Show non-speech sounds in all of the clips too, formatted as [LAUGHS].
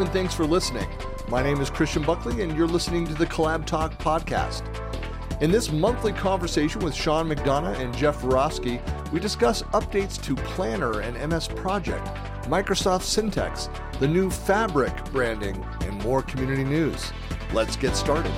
And thanks for listening. My name is Christian Buckley, and you're listening to the Collab Talk podcast. In this monthly conversation with Sean McDonough and Geoff Varosky, we discuss updates to Planner and MS Project, Microsoft Syntex, the new Fabric branding, and more community news. Let's get started.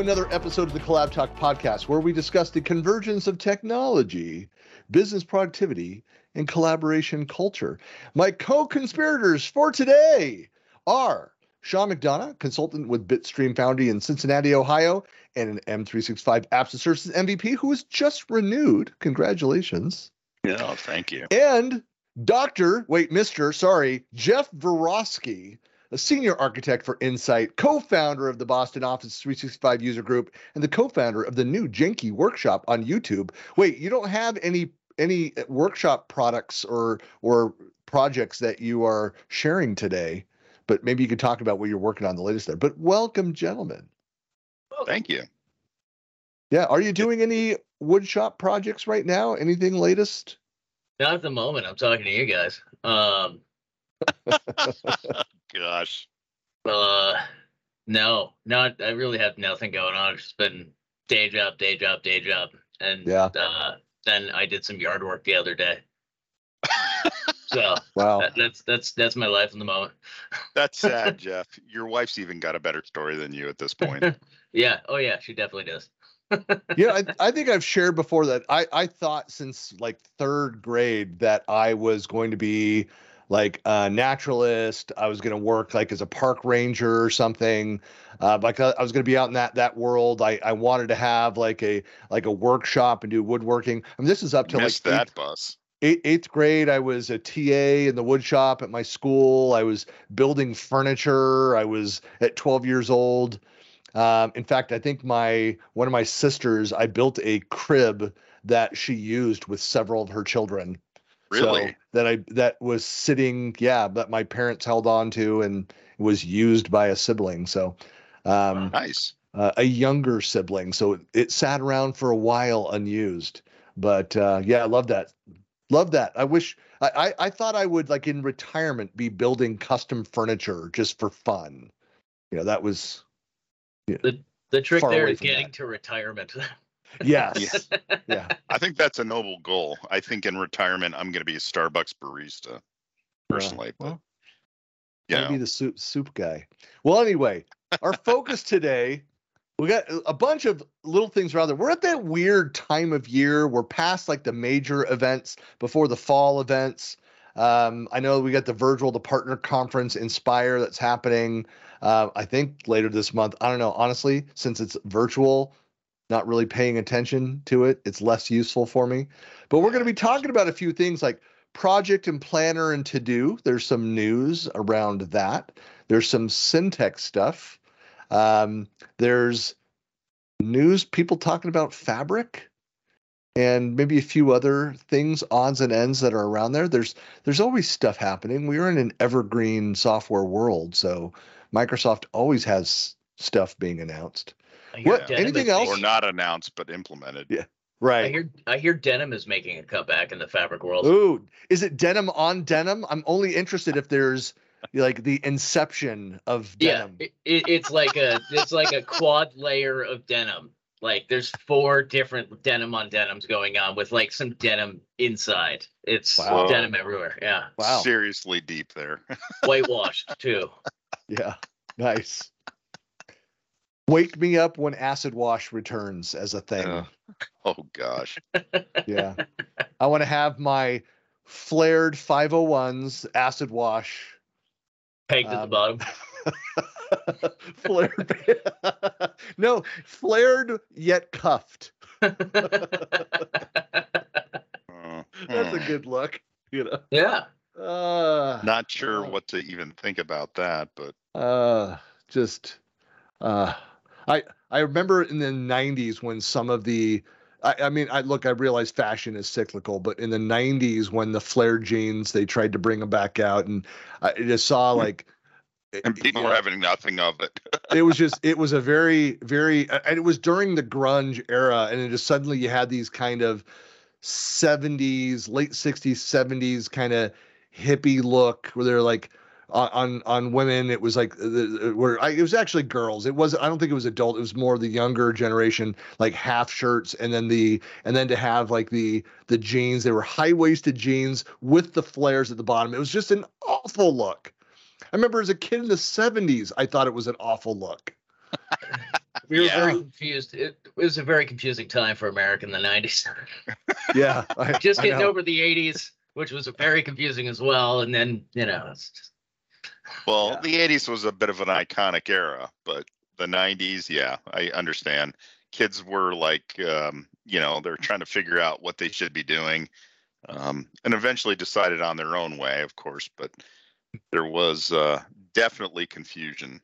To another episode of the Collab Talk podcast, where we discuss the convergence of technology, business productivity, and collaboration culture. My co conspirators for today are Sean McDonough, consultant with Bitstream Foundry in Cincinnati, Ohio, and an M365 Apps and Services MVP who was just renewed. Congratulations. Yeah, thank you. And Dr. Wait, Mr. Sorry, Geoff Varosky, a senior architect for Insight, co-founder of the Boston Office 365 user group, and the co-founder of the new Jenky workshop on YouTube. Wait, you don't have any any workshop products or or projects that you are sharing today, but maybe you could talk about what you're working on the latest there. But welcome, gentlemen. Thank you. Yeah, are you doing any woodshop projects right now? Anything latest? Not at the moment. I'm talking to you guys. Um, [LAUGHS] Gosh. uh, no, not. I really have nothing going on. It's just been day job, day job, day job, and Yeah. uh, then I did some yard work the other day. [LAUGHS] So Wow. that, that's that's that's my life in the moment. That's [LAUGHS] sad, Geoff. Your wife's even got a better story than you at this point. Yeah. Oh yeah, she definitely does. yeah, I, I think I've shared before that I, I thought since like third grade that I was going to be like a naturalist. I was going to work like as a park ranger or something. Uh, like I, I was going to be out in that that world. I, I wanted to have like a like a workshop and do woodworking. I mean, this is up to like that eighth, bus. Eighth grade. I was a TA in the wood shop at my school. I was building furniture. I was at 12 years old. Um, in fact, I think my one of my sisters, I built a crib that she used with several of her children. So Really? that I that was sitting, yeah, that my parents held on to and was used by a sibling. So um, nice. uh, a younger sibling. So it, it sat around for a while unused. But uh, yeah, I love that. Love that. I wish I, I I thought I would like in retirement be building custom furniture just for fun. You know, that was The trick Far there away is getting that. to retirement. [LAUGHS] yes. [LAUGHS] yeah. I think that's a noble goal. I think in retirement, I'm going to be a Starbucks barista personally. but Well, yeah, Be the soup soup guy. Well, anyway, our [LAUGHS] focus today, we got a bunch of little things around there. We're at that weird time of year. We're past like the major events before the fall events. Um, I know we got the Virtual, the partner conference, Inspire that's happening. Uh, I think later this month. I don't know. Honestly, since it's virtual, not really paying attention to it. It's less useful for me. But we're going to be talking about a few things like project and planner and to do. There's some news around that. There's some Syntex stuff. Um, there's news, people talking about fabric and maybe a few other things, odds and ends that are around there. There's there's always stuff happening. We are in an evergreen software world, so Microsoft always has stuff being announced. I hear What? Denim Anything is else? or not announced but implemented. Yeah. Right. I Right. hear I hear denim is making a comeback in the fabric world. Ooh, is it denim on denim? I'm only interested if there's like the inception of denim. it, it, it's like a it's like a quad layer of denim. Like there's four different denim on denims going on with like some denim inside. It's Wow. denim everywhere. Yeah, Wow. Seriously deep there. [LAUGHS] whitewashed too. Yeah. Nice. Wake me up when acid wash returns as a thing. Uh, oh gosh. [LAUGHS] Yeah. I want to have my flared 501s acid wash. Pegged at the Um, bottom. [LAUGHS] flared. [LAUGHS] no, flared yet cuffed. Uh, That's a hmm. good look, you know. yeah. Uh, Not sure Oh. what to even think about that, but uh just uh I I remember in the 90s when some of the I, I mean, I look, I realize fashion is cyclical, but in the '90s, when the flare jeans, they tried to bring them back out, and I just saw hmm. like, eh, and people you were having nothing of it. it was just, it was a very, very, and it was during the grunge era, and it just suddenly you had these kind of '70s, late '60s, '70s kind of hippie look where they're like on on, on women it was like uh, the, where I, it was actually girls it was i don't think it was adult it was more the younger generation like half shirts and then the and then to have like the the jeans they were high-waisted jeans with the flares at the bottom it was just an awful look i remember as a kid in the 70s i thought it was an awful look We were Yeah. very confused. It, it was a very confusing time for America in the 90s. [LAUGHS] yeah I, just getting over the 80s, which was very confusing as well. And then, you know, it's just, Well, Yeah. the 80s was a bit of an iconic era, but the 90s, yeah, I understand. Kids were like, um, you know, they're trying to figure out what they should be doing, um, and eventually decided on their own way, of course. But there was uh, definitely confusion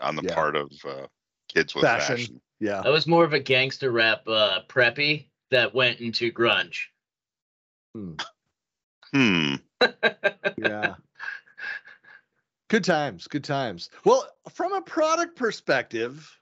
on the Yeah. part of uh, kids with Fashion. fashion. yeah That was more of a gangster rap uh, preppy that went into grunge. Hmm. [LAUGHS] yeah good times good times well from a product perspective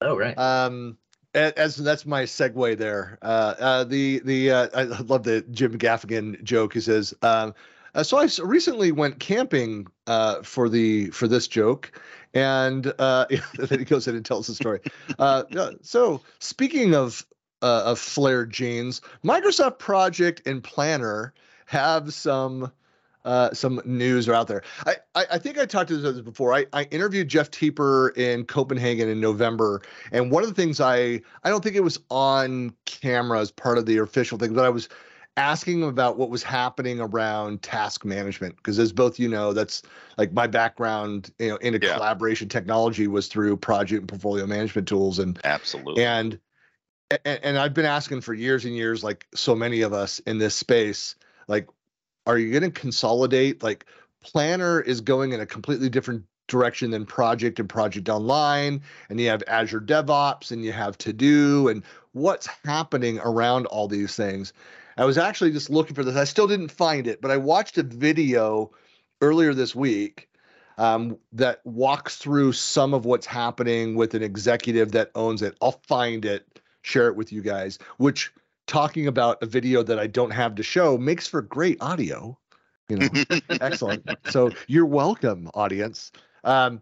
Oh, right. Um, as that's my segue there. Uh, uh, the the uh, I love the Jim Gaffigan joke. He says, um, uh, "So I recently went camping uh, for the for this joke." And uh, [LAUGHS] then he goes in and tells the story. Uh, uh, so speaking of uh, of flared jeans, Microsoft Project and Planner have some uh, some news are out there. I, I, I think I talked to this before. I, I interviewed Jeff Teper in Copenhagen in November, and one of the things I I don't think it was on camera as part of the official thing, but I was asking him about what was happening around task management because as both you know that's like my background you know into Yeah. collaboration technology was through project and portfolio management tools and Absolutely. and and, and I've been asking for years and years, like so many of us in this space, like, are you going to consolidate? Like, Planner is going in a completely different direction than Project and Project Online, and you have Azure DevOps, and you have To Do, and what's happening around all these things. I was actually just looking for this. I still didn't find it, but I watched a video earlier this week um, that walks through some of what's happening with an executive that owns it. I'll find it, share it with you guys, which talking about a video that I don't have to show makes for great audio. You know, [LAUGHS] excellent. So you're welcome, audience. Um,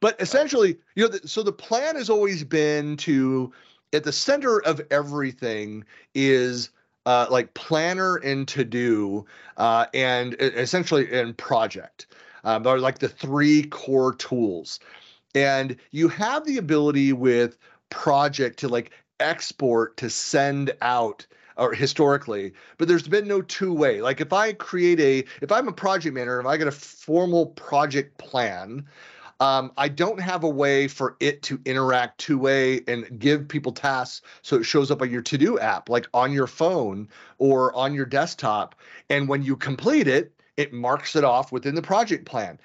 but [LAUGHS] essentially, you know, the, so the plan has always been to, at the center of everything is uh, like planner and to do, uh, and essentially and project um, are like the three core tools. And you have the ability with project to like export to send out or historically, but there's been no two way. Like if I create a, if I'm a project manager, if I get a formal project plan, um, I don't have a way for it to interact two way and give people tasks so it shows up on your to do app, like on your phone or on your desktop. And when you complete it, it marks it off within the project plan.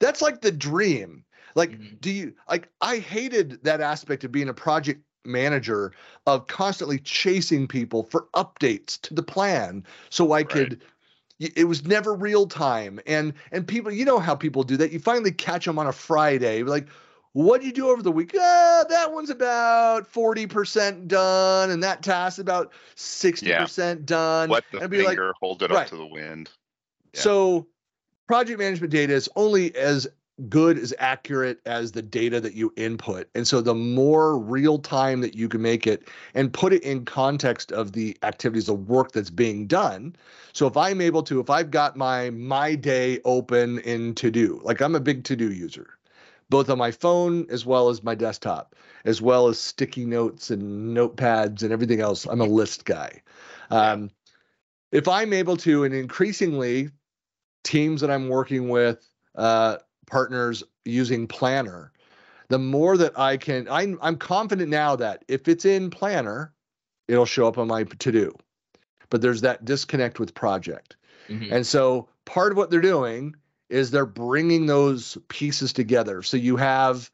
That's like the dream. Like, Mhm. do you like? I hated that aspect of being a project manager of constantly chasing people for updates to the plan so I Right. could it was never real time and and people you know how people do that you finally catch them on a friday like what do you do over the week ah, that one's about 40% done and that task's about 60% done What the and be like finger, hold it right. up to the wind. Yeah. so project management data is only as good as accurate as the data that you input. And so the more real time that you can make it and put it in context of the activities, the work that's being done. So if I'm able to, if I've got my my day open in to do, like I'm a big to do user, both on my phone as well as my desktop, as well as sticky notes and notepads and everything else. I'm a list guy. Um, if I'm able to, and increasingly teams that I'm working with, uh, partners using Planner, the more that I can, I'm, I'm confident now that if it's in Planner, it'll show up on my to do. But there's that disconnect with project. Mhm. And so part of what they're doing is they're bringing those pieces together. So you have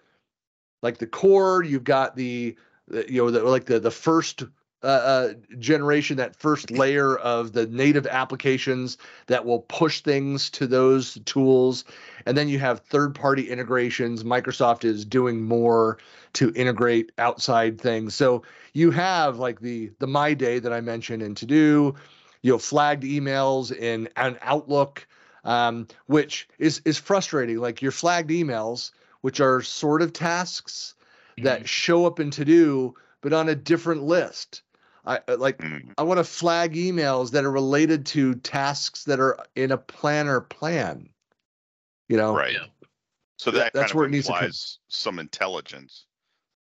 like the core, you've got the, the you know, the, like the the first uh, uh, generation, that first layer of the native applications that will push things to those tools. And then you have third party integrations. Microsoft is doing more to integrate outside things. So you have like the the My Day that I mentioned in To Do, you know, flagged emails in an Outlook, um, which is is frustrating. Like your flagged emails, which are sort of tasks that Mhm. show up in To Do, but on a different list. I uh, like Mm, I want to flag emails that are related to tasks that are in a planner plan. You know, Right. So that that's kind where of it needs to come. some intelligence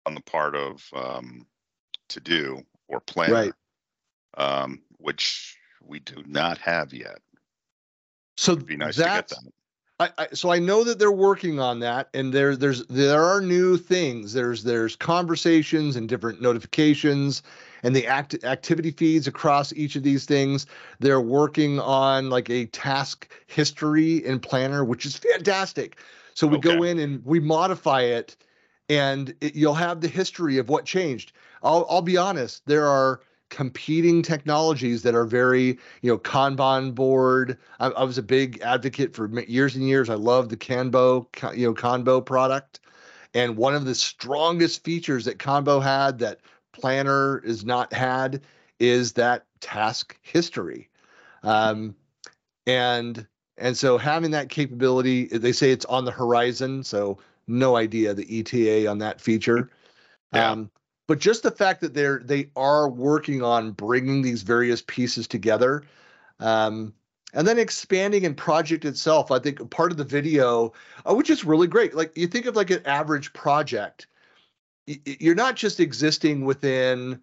on the part of um, to do or planner, Right. um, which we do not have yet. So It'd be nice to get that's that. I, I so I know that they're working on that, and there there's there are new things. There's there's conversations and different notifications, and the act activity feeds across each of these things. They're working on like a task history in Planner, which is fantastic. So we go in and we modify it, and it, you'll have the history of what changed. I'll I'll be honest. There are competing technologies that are very you know kanban board I, I was a big advocate for years and years i love the kanbo Ka- you know kanbo product and one of the strongest features that kanbo had that planner is not had is that task history. Um, and and so having that capability they say it's on the horizon so no idea the eta on that feature. Yeah. um, but just the fact that they're they are working on bringing these various pieces together um, and then expanding in project itself i think part of the video uh, which is really great. Like you think of like an average project you're not just existing within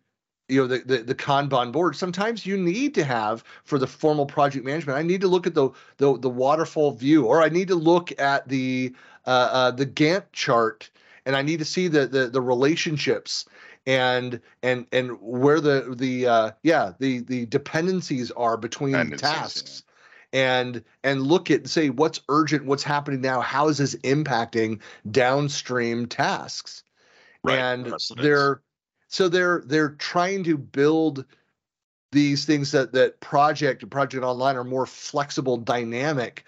you know the, the the kanban board. Sometimes you need to have for the formal project management i need to look at the the, the waterfall view or i need to look at the uh, uh, the gantt chart and i need to see the the, the relationships and and and where the the uh yeah the the dependencies are between Dependencies, yeah. tasks. And and look at say what's urgent what's happening now how is this impacting downstream tasks Right, and they're so they're they're trying to build these things that that project and project online are more flexible dynamic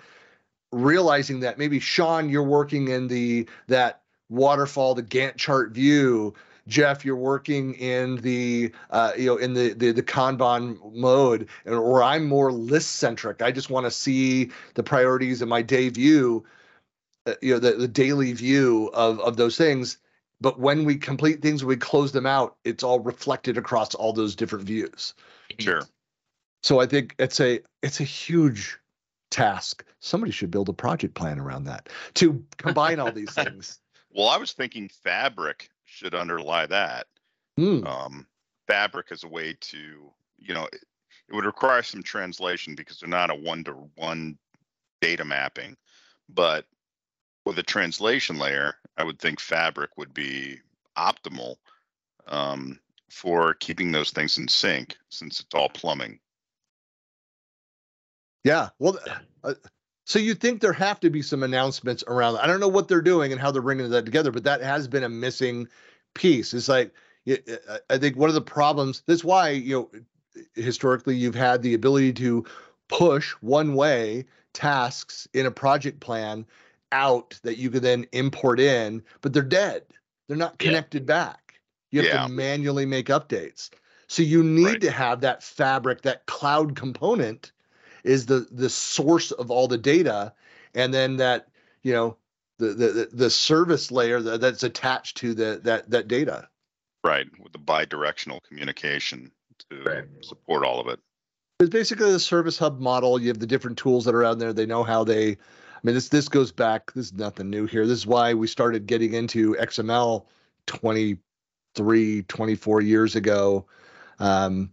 realizing that maybe sean you're working in the that waterfall the gantt chart view. Geoff you're working in the uh, you know in the the, the kanban mode and- or i'm more list centric i just want to see the priorities in my day view uh, you know the, the daily view of of those things but when we complete things we close them out it's all reflected across all those different views Sure. so i think it's a it's a huge task somebody should build a project plan around that to combine all these [LAUGHS] things Well, I was thinking fabric should underlie that. Hmm, Um, fabric is a way to, you know, it, it would require some translation because they're not a one to one data mapping. But with a translation layer, I would think fabric would be optimal um, for keeping those things in sync since it's all plumbing. yeah well uh, so you think there have to be some announcements around i don't know what they're doing and how they're bringing that together but that has been a missing piece it's like it, it- i think one of the problems that's why you know historically you've had the ability to push one way tasks in a project plan out that you could then import in but they're dead they're not Yeah. connected back you have Yeah. to manually make updates so you need Right. to have that fabric that cloud component is the the source of all the data and then that you know the the the service layer that, that's attached to the that that data Right. With the bi directional communication to Right. support all of it. it's basically the service hub model you have the different tools that are out there they know how they i mean this this goes back this is nothing new here. This is why we started getting into xml 23 24 years ago. Um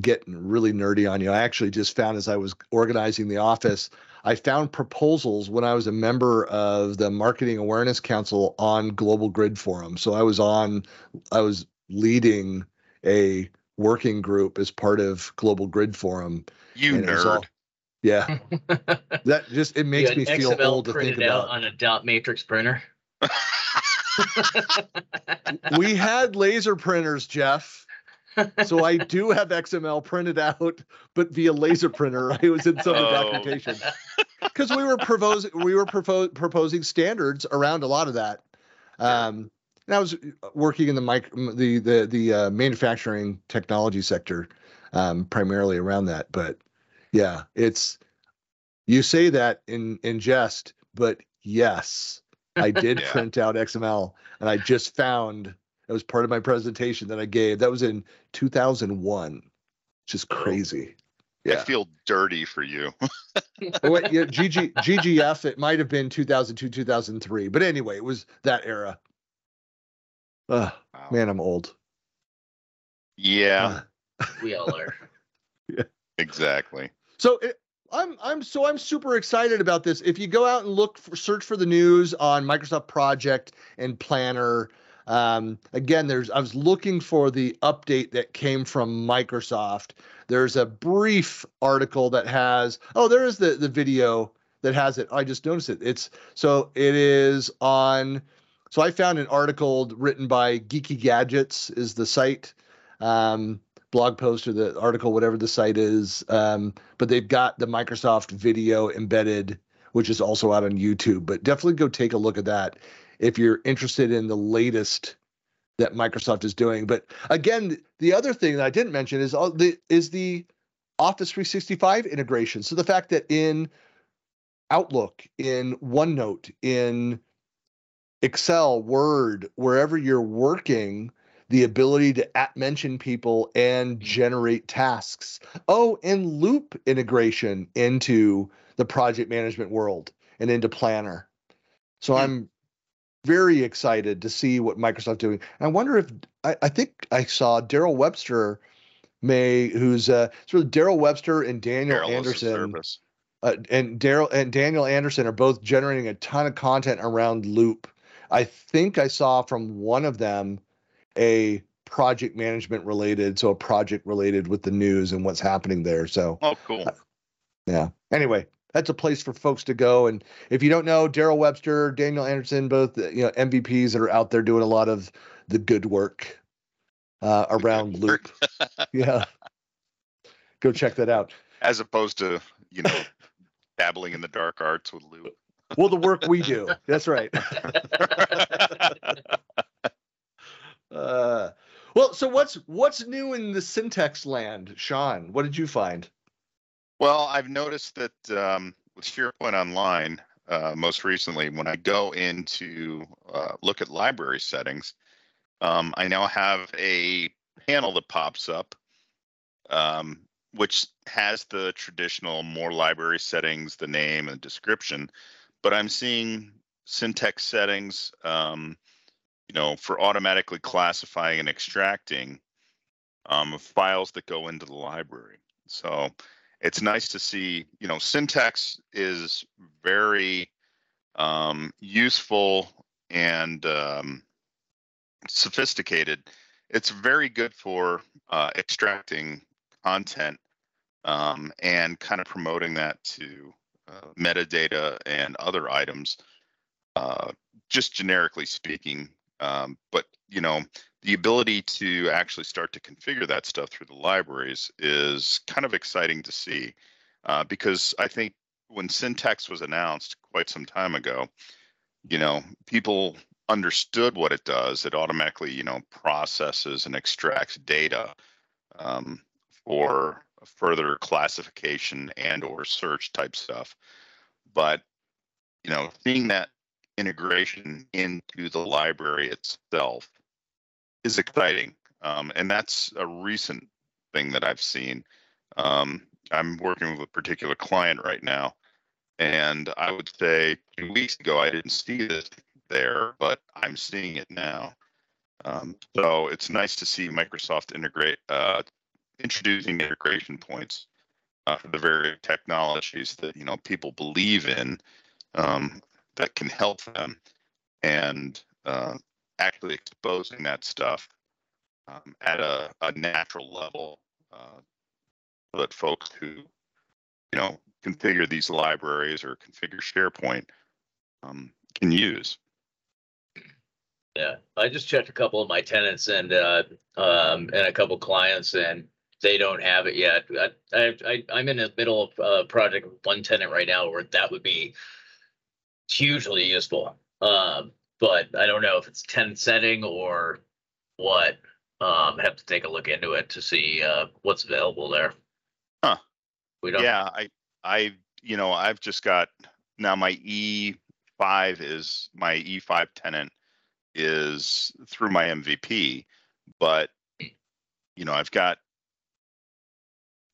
getting really nerdy on you. I actually just found as i was organizing the office i found proposals when i was a member of the marketing awareness council on global grid forum. So i was on i was leading a working group as part of global grid forum. You and it was nerd. all- yeah [LAUGHS] that just it makes me feel XML old to think about on a dot matrix printer. [LAUGHS] we had laser printers Geoff so I do have XML printed out, but via laser printer. I was in some of the Oh. documentation because we were proposing we were propo- proposing standards around a lot of that. Um, and I was working in the mic the the the uh, manufacturing technology sector, um, primarily around that. But yeah, it's you say that in in jest, but yes, I did [LAUGHS] Yeah. print out XML, and I just found that was part of my presentation that I gave. That was in 2001, which is crazy. I feel dirty for you. Wait, yeah, [LAUGHS] GG, GGF, it might have been 2002, 2003. But anyway, it was that era. Ugh, Wow. man, I'm old. Yeah, Ugh. we all are. [LAUGHS] yeah. exactly. So it, I'm I'm so I'm super excited about this. If you go out and look for search for the news on Microsoft Project and Planner, um, again, there's I was looking for the update that came from Microsoft. There's a brief article that has oh there is the the video that has it. I just noticed it. It's so it is on. So I found an article written by Geeky Gadgets is the site. Um, blog post or the article, whatever the site is. Um, but they've got the Microsoft video embedded, which is also out on YouTube. But definitely go take a look at that if you're interested in the latest that Microsoft is doing. But again, the other thing that I didn't mention is all the is the Office 365 integration. So the fact that in Outlook, in OneNote, in Excel, Word, wherever you're working, the ability to at mention people and generate tasks. Oh, and loop integration into the project management world and into Planner. So Hmm. I'm very excited to see what Microsoft doing. And I wonder if I, I think I saw Darrell Webster may who's uh sort of Darrell Webster and Daniel of Anderson uh, and Darrell and Daniel Anderson are both generating a ton of content around Loop. I think I saw from one of them a project management related, so a project related with the news and what's happening there. So Oh, cool. yeah. Anyway, that's a place for folks to go. And if you don't know, Darrell Webster, Daniel Anderson, both uh, you know MVPs that are out there doing a lot of the good work uh, around [LAUGHS] Loop. yeah. Go check that out. As opposed to, you know, [LAUGHS] dabbling in the dark arts with Loop. Well, the work we do. That's right. [LAUGHS] Uh, well, so what's what's new in the Syntex land, Sean? What did you find? Well, I've noticed that um, with SharePoint Online, uh, most recently, when I go into uh, look at library settings, um, I now have a panel that pops up, um, which has the traditional more library settings, the name and description, but I'm seeing Syntex settings, um, you know, for automatically classifying and extracting um, files that go into the library. So it's nice to see you know Syntex is very um, useful and um, sophisticated it's very good for uh, extracting content um, and kind of promoting that to uh, metadata and other items uh, just generically speaking um, but you know the ability to actually start to configure that stuff through the libraries is kind of exciting to see uh, because I think when Syntex was announced quite some time ago, you know, people understood what it does. It automatically, you know, processes and extracts data um, for further classification and or search type stuff. But you know, seeing that integration into the library itself is exciting. Um, and that's a recent thing that I've seen. Um, I'm working with a particular client right now, and I would say two weeks ago I didn't see this there, but I'm seeing it now. Um, so it's nice to see Microsoft integrate, uh, introducing integration points uh, for the very technologies that you know people believe in um, that can help them, and uh, actually exposing that stuff um, at a, a natural level uh, so that folks who you know configure these libraries or configure SharePoint um, can use. Yeah, I just checked a couple of my tenants and uh, um, and a couple clients, and they don't have it yet. I, I, I I'm in the middle of a project with one tenant right now where that would be hugely useful. Um, but I don't know if it's tenant setting or what. Um, have to take a look into it to see uh, what's available there. Huh. We don't. Yeah, I, I, you know, I've just got now my E5 is my E5 tenant is through my MVP, but you know, I've got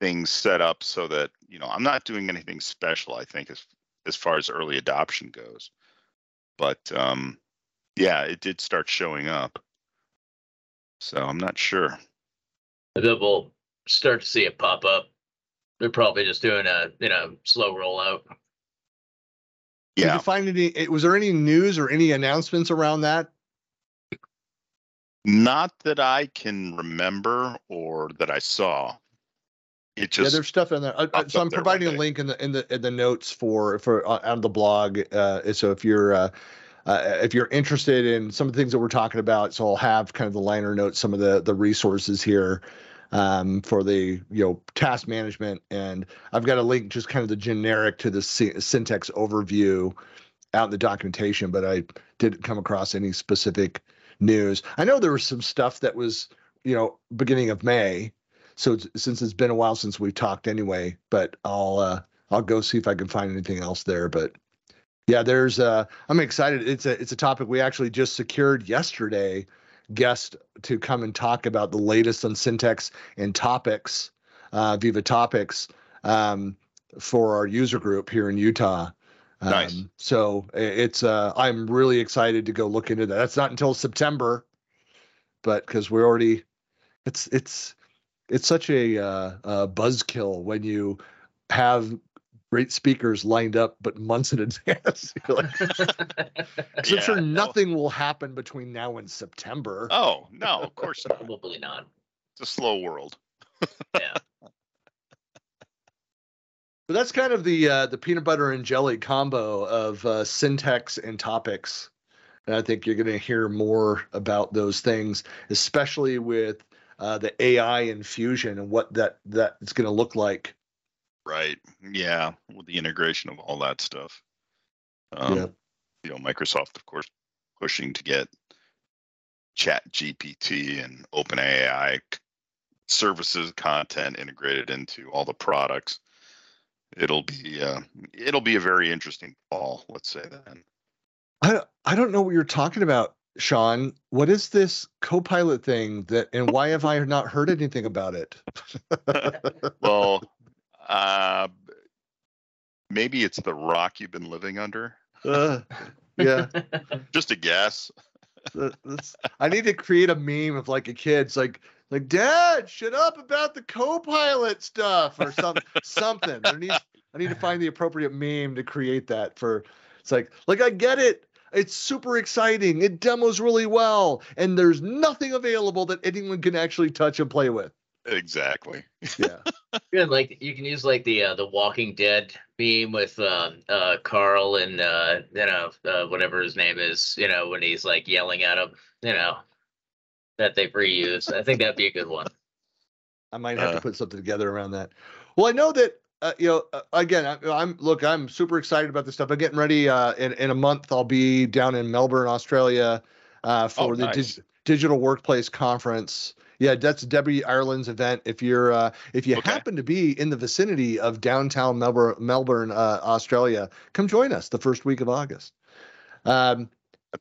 things set up so that you know I'm not doing anything special. I think as as far as early adoption goes, but um, yeah, it did start showing up. So I'm not sure. Maybe we'll start to see it pop up. They're probably just doing a you know slow rollout. Did Yeah, you find any? Was there any news or any announcements around that? not that I can remember or that I saw. It yeah, there's stuff in there. Uh, uh, so I'm providing a link in the in the in the notes for for uh, on the blog. Uh, so if you're uh, uh, if you're interested in some of the things that we're talking about, so I'll have kind of the liner notes, some of the the resources here um, for the you know task management, and I've got a link just kind of the generic to the sy- Syntex overview out in the documentation, but I didn't come across any specific news. I know there was some stuff that was you know beginning of May so it's, since it's been a while since we've talked anyway but i'll uh i'll go see if i can find anything else there but yeah there's uh i'm excited. It's a it's a topic we actually just secured yesterday guest to come and talk about the latest on Syntex and topics uh viva topics um for our user group here in utah. Um, Nice. so it's uh i'm really excited to go look into that. That's not until september but because we're already it's it's it's such a uh, uh, buzzkill when you have great speakers lined up, but months in [LAUGHS] advance. [LAUGHS] You're like, [LAUGHS] 'cause I'm Yeah, sure no. nothing will happen between now and September. Oh no, of course not. Probably not. It's a slow world. Yeah. But that's kind of the uh, the peanut butter and jelly combo of uh, Syntex and topics. And I think you're going to hear more about those things, especially with uh, the AI infusion and what that that's going to look like. Right. Yeah. With the integration of all that stuff. Um, Yeah. You know, Microsoft, of course, pushing to get Chat GPT and OpenAI services content integrated into all the products. It'll be uh, it'll be a very interesting fall. Let's say that. I I don't know what you're talking about, Sean. What is this Copilot thing that, and why have I not heard anything about it? [LAUGHS] well, uh, maybe it's the rock you've been living under. Uh, yeah, [LAUGHS] Just a guess. I need to create a meme of like a kid's like, like Dad, shut up about the Copilot stuff or something. something. There needs. I need to find the appropriate meme to create that for. It's like, like I get it. It's super exciting. It demos really well, and there's nothing available that anyone can actually touch and play with. Exactly. [LAUGHS] Yeah. Yeah, like you can use like the uh, the Walking Dead meme with uh, uh, Carl and uh, you know uh, whatever his name is, you know when he's like yelling at him, you know that they've reused. I think that'd be a good one. I might have to Uh. put something together around that. Well, I know that uh, you know. Uh, again, I, I'm look. I'm super excited about this stuff. I'm getting ready. Uh, in in a month, I'll be down in Melbourne, Australia, uh, for Oh, the nice. dig- digital workplace conference. Yeah, that's Debbie Ireland's event. If you're uh, if you Okay. happen to be in the vicinity of downtown Melbourne, Melbourne, uh, Australia, come join us the first week of August. Um,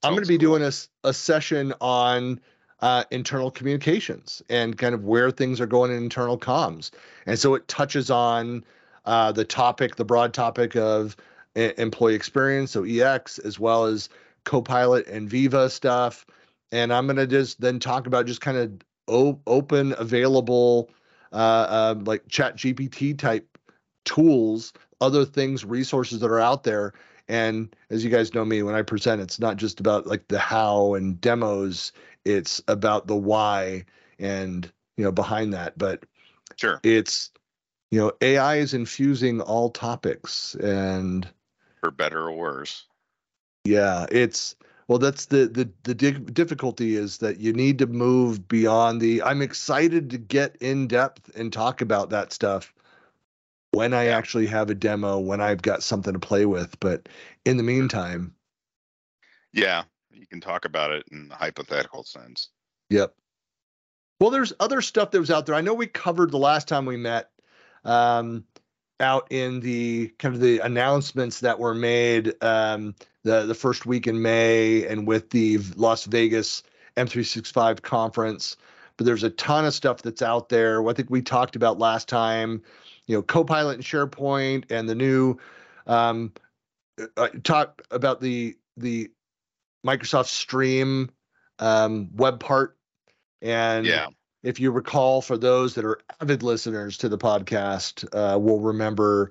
I'm going to be cool. doing a session on uh, internal communications and kind of where things are going in internal comms. And so it touches on uh, the topic, the broad topic of employee experience, so EX, as well as Copilot and Viva stuff. And I'm going to just then talk about just kind of o- open, available, uh, uh, like Chat GPT type tools, other things, resources that are out there and as you guys know me, when I present, it's not just about like the how and demos, it's about the why and, you know, behind that. But Sure. it's, you know, AI is infusing all topics. And For better or worse. yeah, it's Well, that's the the the difficulty is that you need to move beyond the. I'm excited to get in depth and talk about that stuff when I actually have a demo, when I've got something to play with. But in the mm-hmm. meantime, Yeah, you can talk about it in the hypothetical sense. Yep. Well, there's other stuff that was out there. I know we covered the last time we met um, out in the kind of the announcements that were made um, the the first week in May and with the Las Vegas M365 conference. But there's a ton of stuff that's out there. I think we talked about last time, you know, Copilot and SharePoint and the new um, uh, talk about the the Microsoft Stream um, web part. And Yeah, if you recall, for those that are avid listeners to the podcast, uh, will remember,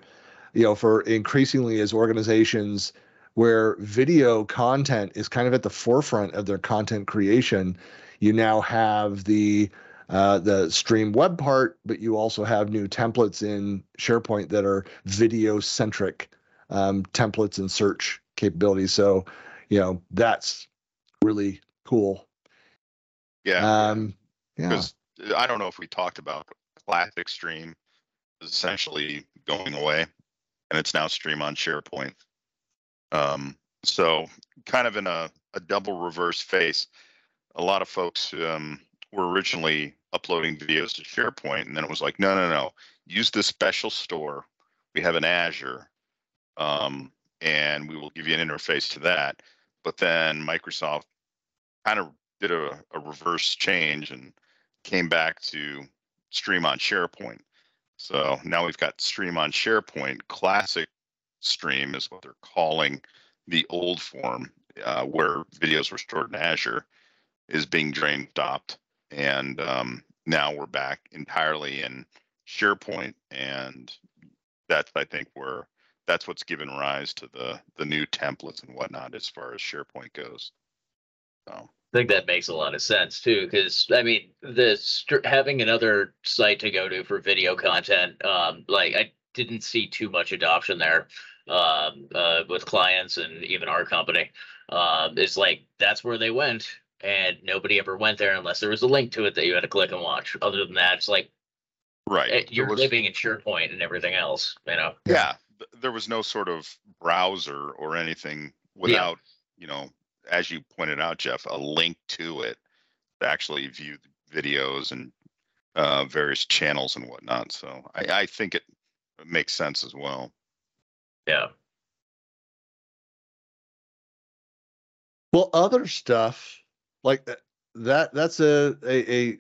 you know, for increasingly as organizations where video content is kind of at the forefront of their content creation, you now have the uh, the stream web part, but you also have new templates in SharePoint that are video centric um, templates and search capabilities. So, you know, that's really cool. yeah. Um, yeah. because I don't know if we talked about Classic Stream is essentially going away, and it's now Stream on SharePoint. Um, so kind of in a, a double reverse face. A lot of folks um, were originally uploading videos to SharePoint, and then it was like, no, no, no, use this special store. We have an Azure, um, and we will give you an interface to that. But then Microsoft kind of did a, a reverse change and came back to stream on SharePoint. So now we've got stream on SharePoint. Classic stream is what they're calling the old form, uh, where videos were stored in Azure, is being drained, stopped, and um, now we're back entirely in SharePoint, and that's I think where that's what's given rise to the the new templates and whatnot as far as SharePoint goes. So I think that makes a lot of sense too, because I mean, the having another site to go to for video content, um, like I didn't see too much adoption there, um, uh, with clients and even our company. Um, it's like that's where they went, and nobody ever went there unless there was a link to it that you had to click and watch. Other than that, it's like right, eh, you're was- living in SharePoint and everything else. You know, yeah th- there was no sort of browser or anything without you know as you pointed out Geoff a link to it to actually view the videos and uh, various channels and whatnot so I, I think it makes sense as well yeah. Well, other stuff like that, that that's a, a a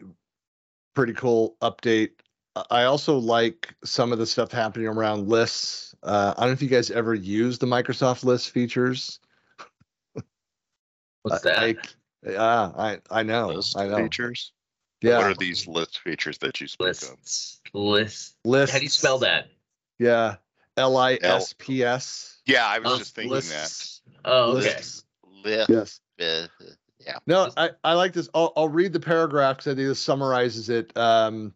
pretty cool update. I- I also like some of the stuff happening around lists. Uh, I don't know if you guys ever use the Microsoft list features. What's uh, I- that? I, yeah, I I know. list I know. features Yeah, what are these list features that you speak of Lists. Lists. lists. How do you spell that? Yeah, L I S P S. yeah i was Oh, just thinking Lists. Oh, okay. Lists. Yes. List. yeah No, I, I like this. I'll, I'll read the paragraph because I think this summarizes it. Um,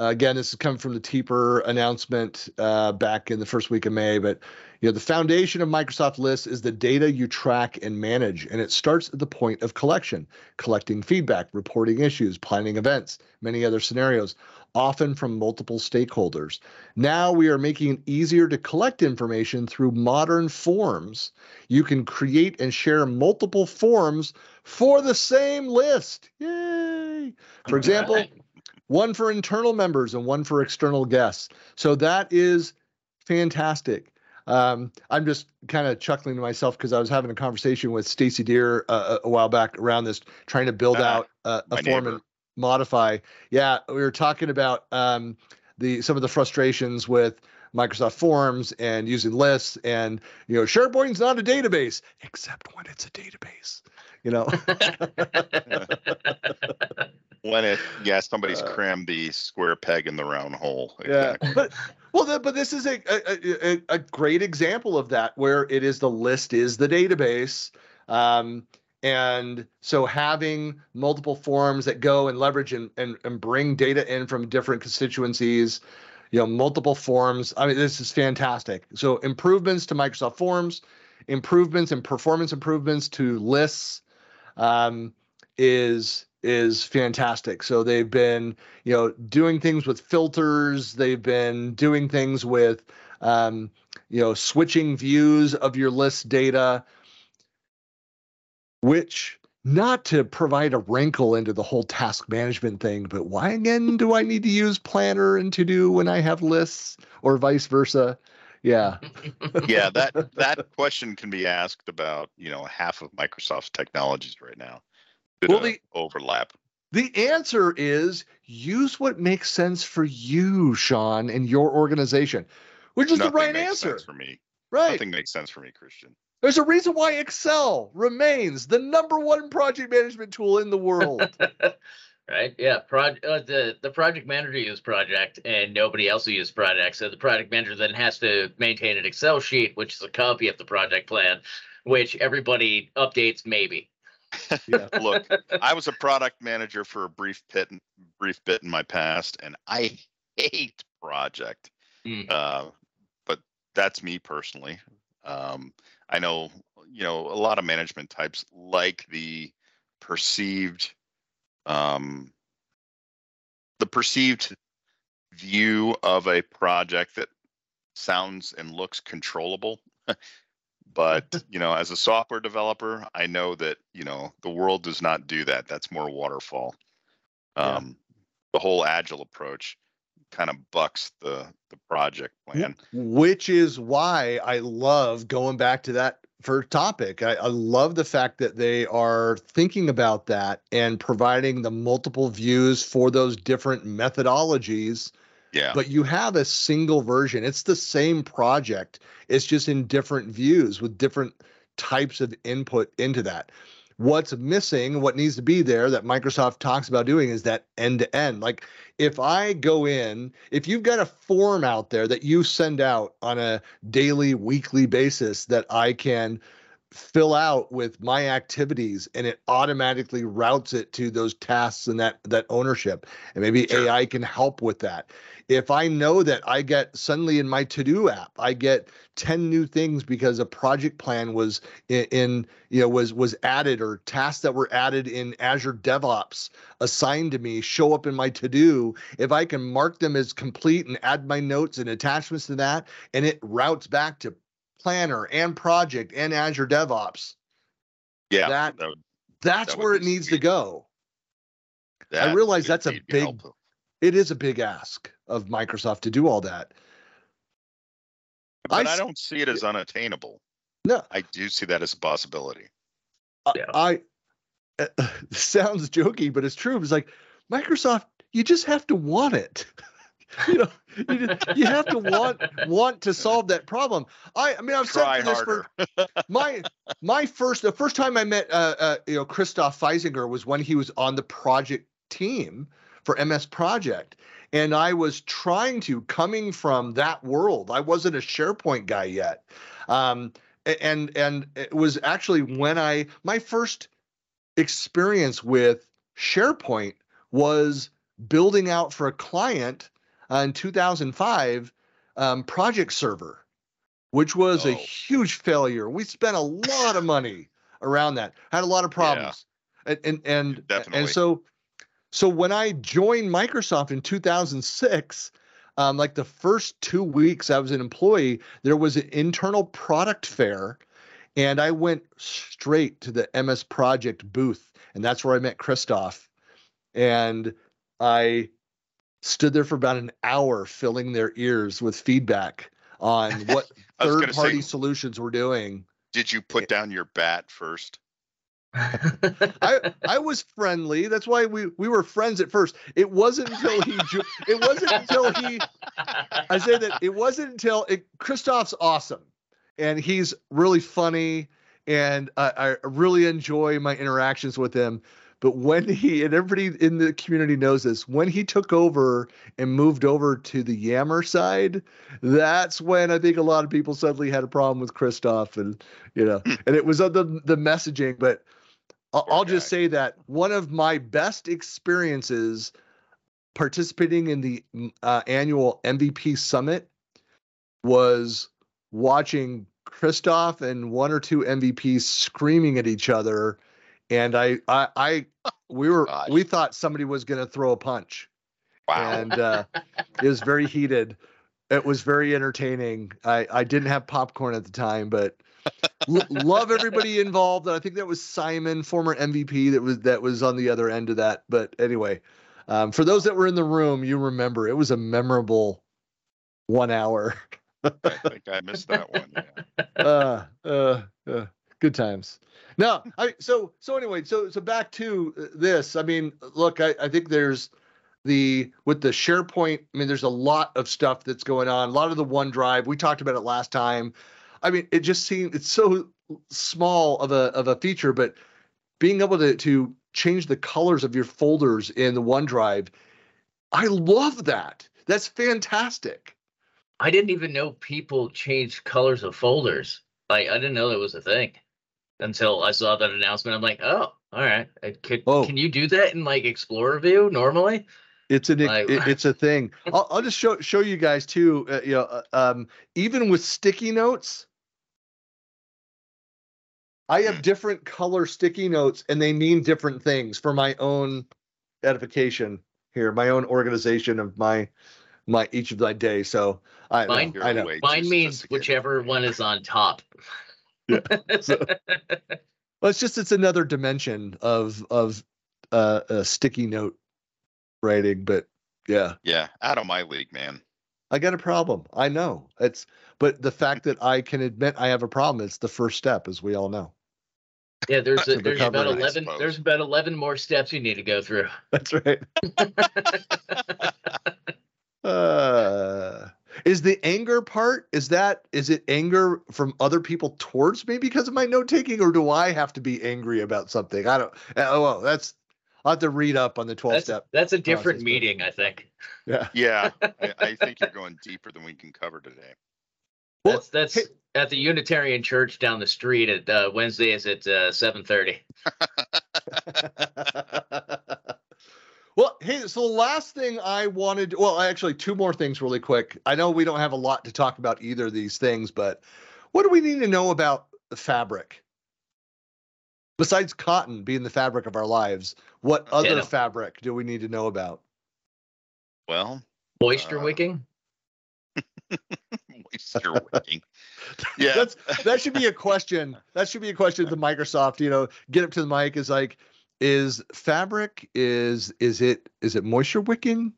uh, again, this is coming from the Teper announcement uh, back in the first week of May. But you know, the foundation of Microsoft Lists is the data you track and manage, and it starts at the point of collection, collecting feedback, reporting issues, planning events, many other scenarios, often from multiple stakeholders. Now we are making it easier to collect information through modern forms. You can create and share multiple forms for the same list. Yay! For example. One for internal members and one for external guests. So that is fantastic. Um, I'm just kind of chuckling to myself because I was having a conversation with Stacy Deere uh, a while back around this, trying to build Ah, out uh, a form neighbor. and modify. Yeah, we were talking about um, the some of the frustrations with Microsoft Forms and using lists, and you know, SharePoint's not a database except when it's a database. You know. [LAUGHS] when it yeah somebody's Uh, crammed the square peg in the round hole Yeah, exactly. but well, the, but this is a, a a- a great example of that, where it is the list is the database, um, and so having multiple forms that go and leverage and, and and bring data in from different constituencies, you know, multiple forms. I mean, this is fantastic. So improvements to Microsoft Forms, improvements and performance improvements to lists um, is is fantastic. So they've been, you know, doing things with filters. They've been doing things with, um, you know, switching views of your list data, which not to provide a wrinkle into the whole task management thing, but why again do I need to use Planner and To Do when I have lists or vice versa? Yeah. [LAUGHS] yeah, [LAUGHS] that that question can be asked about, you know, half of Microsoft's technologies right now. Well, the overlap. The answer is use what makes sense for you, Sean, and your organization, which is Nothing the right answer for me. Right. Nothing makes sense for me, Christian. There's a reason why Excel remains the number one project management tool in the world. [LAUGHS] right? Yeah. Pro- uh, the the project manager uses project, and nobody else will use project. So the project manager then has to maintain an Excel sheet, which is a copy of the project plan, which everybody updates maybe. [LAUGHS] Yeah. Look, I was a product manager for a brief bit, brief bit in my past, and I hate project. Mm. Uh, but that's me personally. Um, I know, you know, a lot of management types like the perceived, um, the perceived view of a project that sounds and looks controllable. [LAUGHS] but [LAUGHS] you know, as a software developer, I know that you know the world does not do that. That's more waterfall. Um, yeah. The whole agile approach kind of bucks the the project plan. Which is why I love going back to that first topic. I, I, love the fact that they are thinking about that and providing the multiple views for those different methodologies. Yeah. But you have a single version. It's the same project. It's just in different views with different types of input into that what's missing, what needs to be there that Microsoft talks about doing is that end to end. Like if I go in, if you've got a form out there that you send out on a daily, weekly basis that I can fill out with my activities and it automatically routes it to those tasks and that that ownership. And maybe sure. ai can help with that. If i know that i get suddenly in my to-do app i get 10 new things because a project plan was in, in you know was was added or tasks that were added in azure devops assigned to me show up in my to-do. If i can mark them as complete and add my notes and attachments to that and it routes back to Planner and Project and Azure DevOps. Yeah, that, that would, that's that where it needs sweet. to go. That I realize that's a big. It is a big ask of Microsoft to do all that. But I, I don't see it as unattainable. No, I do see that as a possibility. I, yeah. I uh, [LAUGHS] sounds jokey, but it's true. It's like Microsoft, you just have to want it. [LAUGHS] [LAUGHS] you know, you, you have to want want to solve that problem. I, I mean, I've said this harder. for [LAUGHS] my my first the first time I met uh, uh, you know Christophe Fiessinger was when he was on the project team for MS Project, and I was trying to coming from that world. I wasn't a SharePoint guy yet, um, and and it was actually when I my first experience with SharePoint was building out for a client uh, in 2005 um, Project Server, which was oh. a huge failure. We spent a lot of money around that, had a lot of problems, yeah. and and and, Definitely. and so so when I joined Microsoft in 2006. Um, like the first two weeks I was an employee, there was an internal product fair, and I went straight to the MS Project booth, and that's where I met Christophe. And I stood there for about an hour filling their ears with feedback on [LAUGHS] what third party say, solutions were doing. Did you put down your bat first? [LAUGHS] I I was friendly. That's why we we were friends at first. It wasn't until he it wasn't until he I say that it wasn't until it, Christophe's awesome and he's really funny and I, I really enjoy my interactions with him. But when he and everybody in the community knows this, when he took over and moved over to the Yammer side, that's when I think a lot of people suddenly had a problem with Christophe, and you know, hmm. and it was the the messaging. But I'll, I'll just say that one of my best experiences participating in the uh, annual MVP summit was watching Christophe and one or two MVPs screaming at each other, and I, I, I we were Gosh. we thought somebody was going to throw a punch, Wow. and uh, it was very heated. It was very entertaining. I, I didn't have popcorn at the time, but l- love everybody [LAUGHS] involved. And I think that was Simon, former MVP, that was that was on the other end of that. But anyway, um, for those that were in the room, you remember it was a memorable one hour. I think I missed that one. Yeah. [LAUGHS] uh, uh, uh, good times. No, I so so anyway, so so back to this. I mean, look, I, I think there's the with the SharePoint. I mean, there's a lot of stuff that's going on. A lot of the OneDrive. We talked about it last time. I mean, it just seemed it's so small of a of a feature, but being able to to change the colors of your folders in the OneDrive, I love that. That's fantastic. I didn't even know people changed colors of folders. Like I didn't know that was a thing until I saw that announcement. I'm like, oh, all right. I could Oh. can you do that in like Explorer view normally? It's an Like- it, it's a thing. [LAUGHS] I'll, I'll just show show you guys too. Uh, you know, uh, um, even with sticky notes, I have [CLEARS THROAT] different color sticky notes, and they mean different things for my own edification here, my own organization of my my each of my day. So I know, Mine- I know. Way too Mine means sophisticated. whichever one is on top. [LAUGHS] Yeah, [LAUGHS] so- Well, it's just it's another dimension of of uh, a sticky note writing, but yeah. Yeah, out of my league, man. I got a problem. I know. It's but the fact that I can admit I have a problem, it's the first step, as we all know. yeah, there's a, [LAUGHS] there's about eleven there's about eleven more steps you need to go through. That's right. [LAUGHS] Uh, is the anger part? Is that is it anger from other people towards me because of my note taking, or do I have to be angry about something? I don't. uh, Oh, well, that's. I'll have to read up on the twelve That's step. that's a different process, but- meeting, I think. Yeah. Yeah, I, I [LAUGHS] think you're going deeper than we can cover today. Well, That's that's hey- at the Unitarian Church down the street at uh, Wednesdays at uh, seven thirty. [LAUGHS] [LAUGHS] well, hey, so the last thing I wanted, well, actually, two more things really quick. I know we don't have a lot to talk about either of these things, but what do we need to know about the fabric? Besides cotton being the fabric of our lives, what other no. fabric do we need to know about? Well, Moisture Uh, wicking. [LAUGHS] moisture wicking. [LAUGHS] Yeah, That's that should be a [LAUGHS] question. That should be a question to Microsoft. You know, get up to the mic is like, is fabric is is it is it moisture wicking?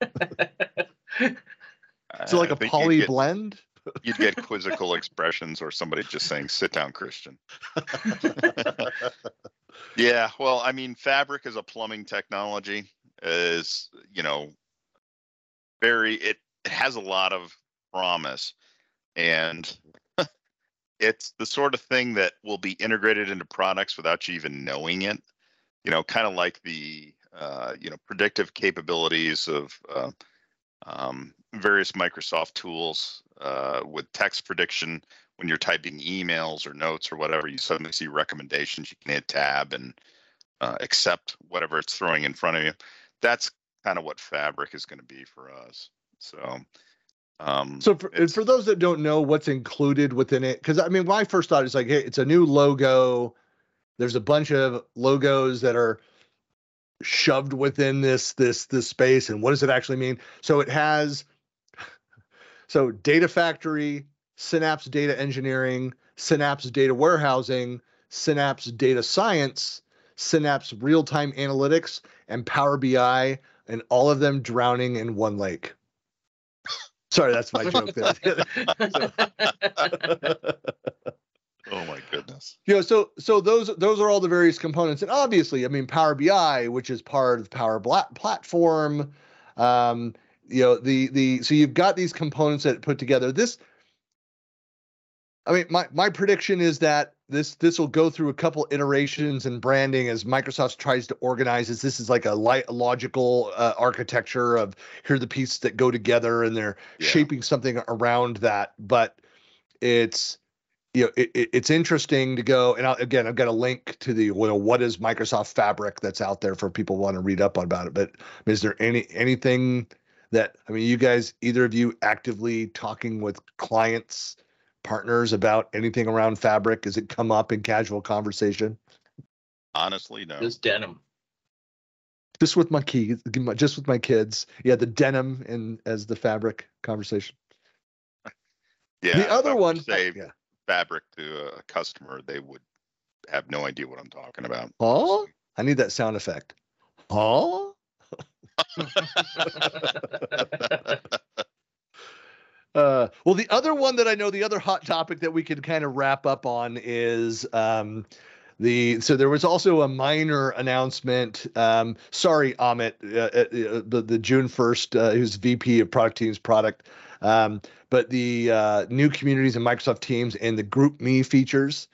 [LAUGHS] So like a poly You'd get, blend? you'd get quizzical expressions or somebody just saying, "Sit down, Christian." [LAUGHS] Yeah, well, I mean, fabric is a plumbing technology is, you know, very it, it has a lot of promise and it's the sort of thing that will be integrated into products without you even knowing it. You know, kind of like the uh, you know predictive capabilities of uh, um, various Microsoft tools uh, with text prediction. When you're typing emails or notes or whatever, you suddenly see recommendations. You can hit tab and uh, accept whatever it's throwing in front of you. That's kind of what Fabric is going to be for us. So, um, So for, for those that don't know what's included within it, because I mean, my first thought is like, hey, it's a new logo. There's a bunch of logos that are shoved within this this this space, and what does it actually mean? So it has [LAUGHS] so data factory, Synapse data engineering, Synapse data warehousing, Synapse data science, Synapse real time analytics, and Power BI, and all of them drowning in one lake. Sorry, that's my joke there. [LAUGHS] [LAUGHS] oh my goodness. you know, so so those those are all the various components, and obviously, I mean, Power BI, which is part of Power Bla- Platform, um, you know, the the so you've got these components that put together. This, I mean, my my prediction is that this this will go through a couple iterations and branding as Microsoft tries to organize this. This is like a light logical uh, architecture of here are the pieces that go together, and they're Yeah. shaping something around that. But it's you know it, it- it's interesting to go and I'll, again I've got a link to the you know, what is Microsoft Fabric that's out there for people who want to read up about it. But is there any anything that I mean you guys either of you actively talking with clients, partners about anything around fabric? Has it come up in casual conversation? Honestly, no. Just denim. Just with my kids, just with my kids. Yeah, the denim and as the fabric conversation. Yeah. the if I other one, say yeah. fabric to a customer, they would have no idea what I'm talking about. Huh? I need that sound effect. Huh? [LAUGHS] [LAUGHS] [LAUGHS] Uh, well, the other one that I know, the other hot topic that we could kind of wrap up on is um, the. So there was also a minor announcement. Um, sorry, Amit, uh, uh, the the June first, uh, who's VP of Product Teams Product, um, but the uh, new communities in Microsoft Teams and the GroupMe features.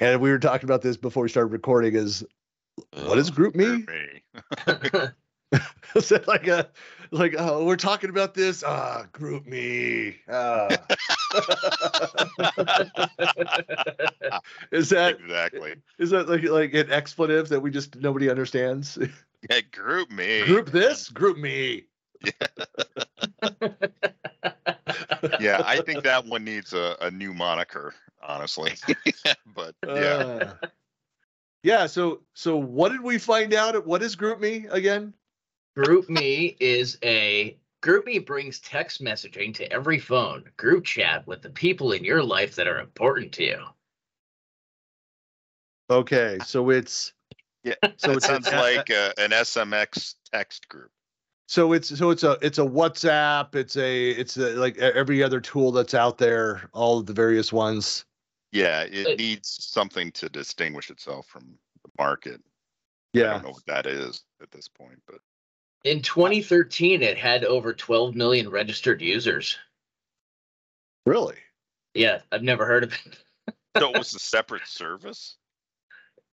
And we were talking about this before we started recording. Is what is Ugh, GroupMe? [LAUGHS] [LAUGHS] [LAUGHS] Is that like a like oh we're talking about this ah group me ah. [LAUGHS] is that exactly. is that like like an expletive that we just nobody understands [LAUGHS] Yeah, group me. group this group me Yeah, I think that one needs a, a new moniker, honestly. but yeah, Uh, yeah so so what did we find out what is group me again GroupMe is a GroupMe brings text messaging to every phone, group chat with the people in your life that are important to you. okay so it's yeah. [LAUGHS] so So it sounds like a, an SMX text group. so it's so it's a it's a whatsapp it's a it's a, like every other tool that's out there all of the various ones Yeah, it Uh, needs something to distinguish itself from the market. Yeah, I don't know what that is at this point, but In 2013, it had over 12 million registered users. really Yeah, I've never heard of it. so it was a separate service.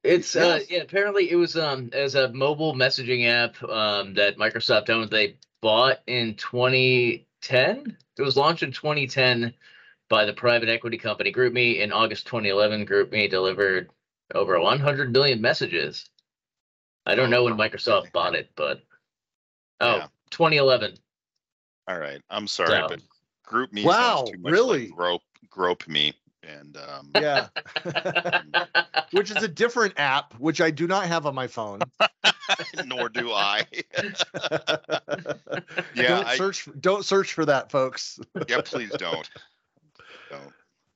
It's uh Yes. yeah, apparently it was um as a mobile messaging app um that Microsoft owned. They bought in 2010. It was launched in 2010 by the private equity company GroupMe. In August 2011, GroupMe delivered over 100 million messages. I don't know when Microsoft bought it, but oh, Yeah. 2011. All right, I'm sorry, So- but group me. Wow, too much really? Like grope, grope me, and um, [LAUGHS] yeah [LAUGHS] which is a different app which i do not have on my phone [LAUGHS] nor do I. Yeah, don't I- search don't search for that folks yeah, please don't. Don't.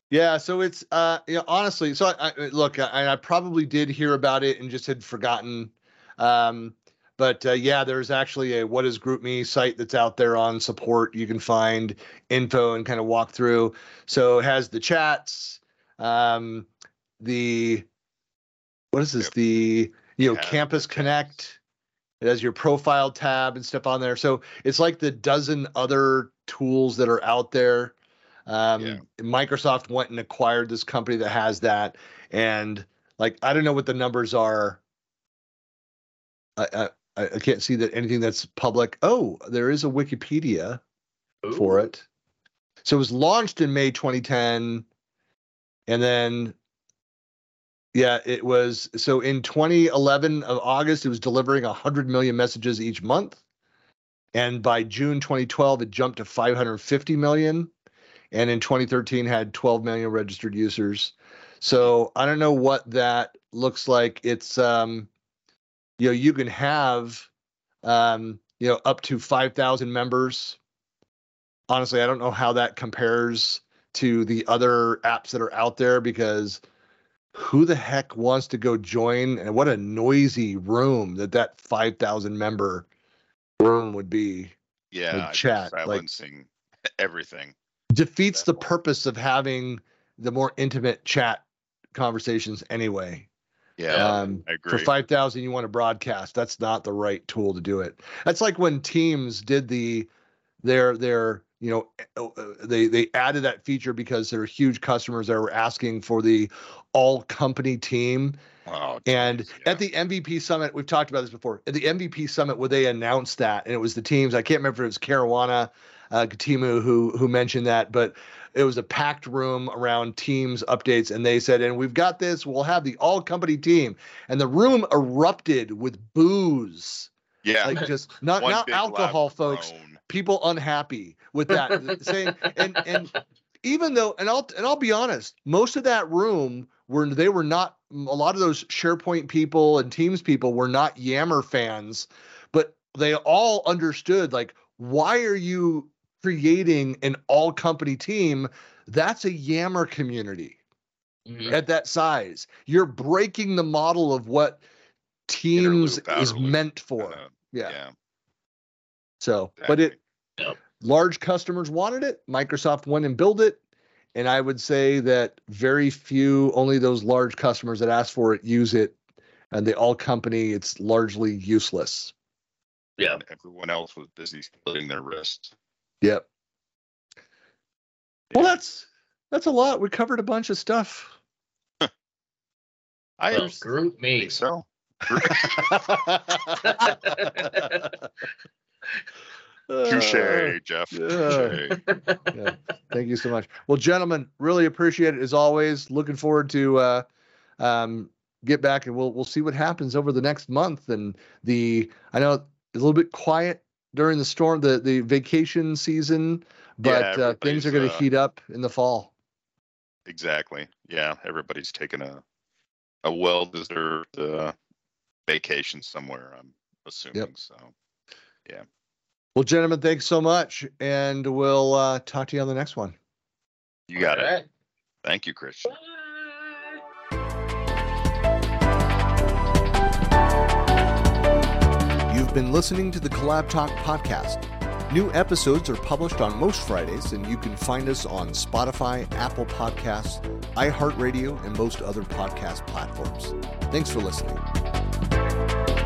yeah so it's uh yeah honestly so i, I look I, I probably did hear about it and just had forgotten um but uh, yeah there's actually a what is group me site that's out there on support. You can find info and kind of walk through. So it has the chats um the what is this? Yep. the you know Yeah, campus connect. It has your profile tab and stuff on there. So it's like the dozen other tools that are out there. Um Yeah. microsoft went and acquired this company that has that. And like i don't know what the numbers are. I i, I can't see that anything that's public oh there is a wikipedia for it. So it was launched in May 2010. And then, yeah, it was so in 2011 of August, it was delivering 100 million messages each month. And by June 2012, it jumped to 550 million. And in 2013, had 12 million registered users. So I don't know what that looks like. It's, um, you know, you can have, um, you know, up to 5,000 members. Honestly, I don't know how that compares to the other apps that are out there because who the heck wants to go join and what a noisy room that that 5000 member room would be. Yeah, Like chat, like- silencing [LAUGHS] everything. defeats the purpose of having the more intimate chat conversations anyway Yeah, um, I for 5000 you want to broadcast that's not the right tool to do it that's like when teams did the their their you know uh, uh, they they added that feature because there were huge customers that were asking for the all company team Oh, and yeah. at the MVP summit, we've talked about this before. At the MVP summit, where they announced that, and it was the teams. I can't remember if it was Karuana, uh, Gatimu who who mentioned that, but it was a packed room around teams updates, and they said, "And we've got this. We'll have the all company team." And the room erupted with booze, yeah, like [LAUGHS] just not not alcohol, folks groan. people unhappy with that [LAUGHS] saying and and even though, and I'll and I'll be honest, most of that room were they were not a lot of those SharePoint people and Teams people were not Yammer fans, but they all understood like why are you creating an all company team? That's a Yammer community Mhm. at that size. You're breaking the model of what Teams Interloop, is outer meant for. Uh, yeah. yeah. So, but it Yep. large customers wanted it. Microsoft went and built it. And I would say that very few, only those large customers that ask for it use it. And the all company, it's largely useless. Yeah. and Everyone else was busy splitting their wrists. Yep. Well, that's that's a lot. We covered a bunch of stuff. [LAUGHS] I Well, understand. group me. think so. [LAUGHS] Touche, Geoff. yeah. Touche. Thank you so much. Well, gentlemen, really appreciate it as always. Looking forward to uh, um, get back and we'll we'll see what happens over the next month. And the I know it's a little bit quiet during the storm, the the vacation season, but uh, things are going to uh, heat up in the fall. Exactly. Yeah, everybody's taking a a well-deserved uh, vacation somewhere. I'm assuming so. Yeah. Well, gentlemen, thanks so much, and we'll uh, talk to you on the next one. You got it. All right. Thank you, Christian. Been listening to the CollabTalk podcast. New episodes are published on most Fridays, and you can find us on Spotify, Apple Podcasts, iHeartRadio, and most other podcast platforms. Thanks for listening.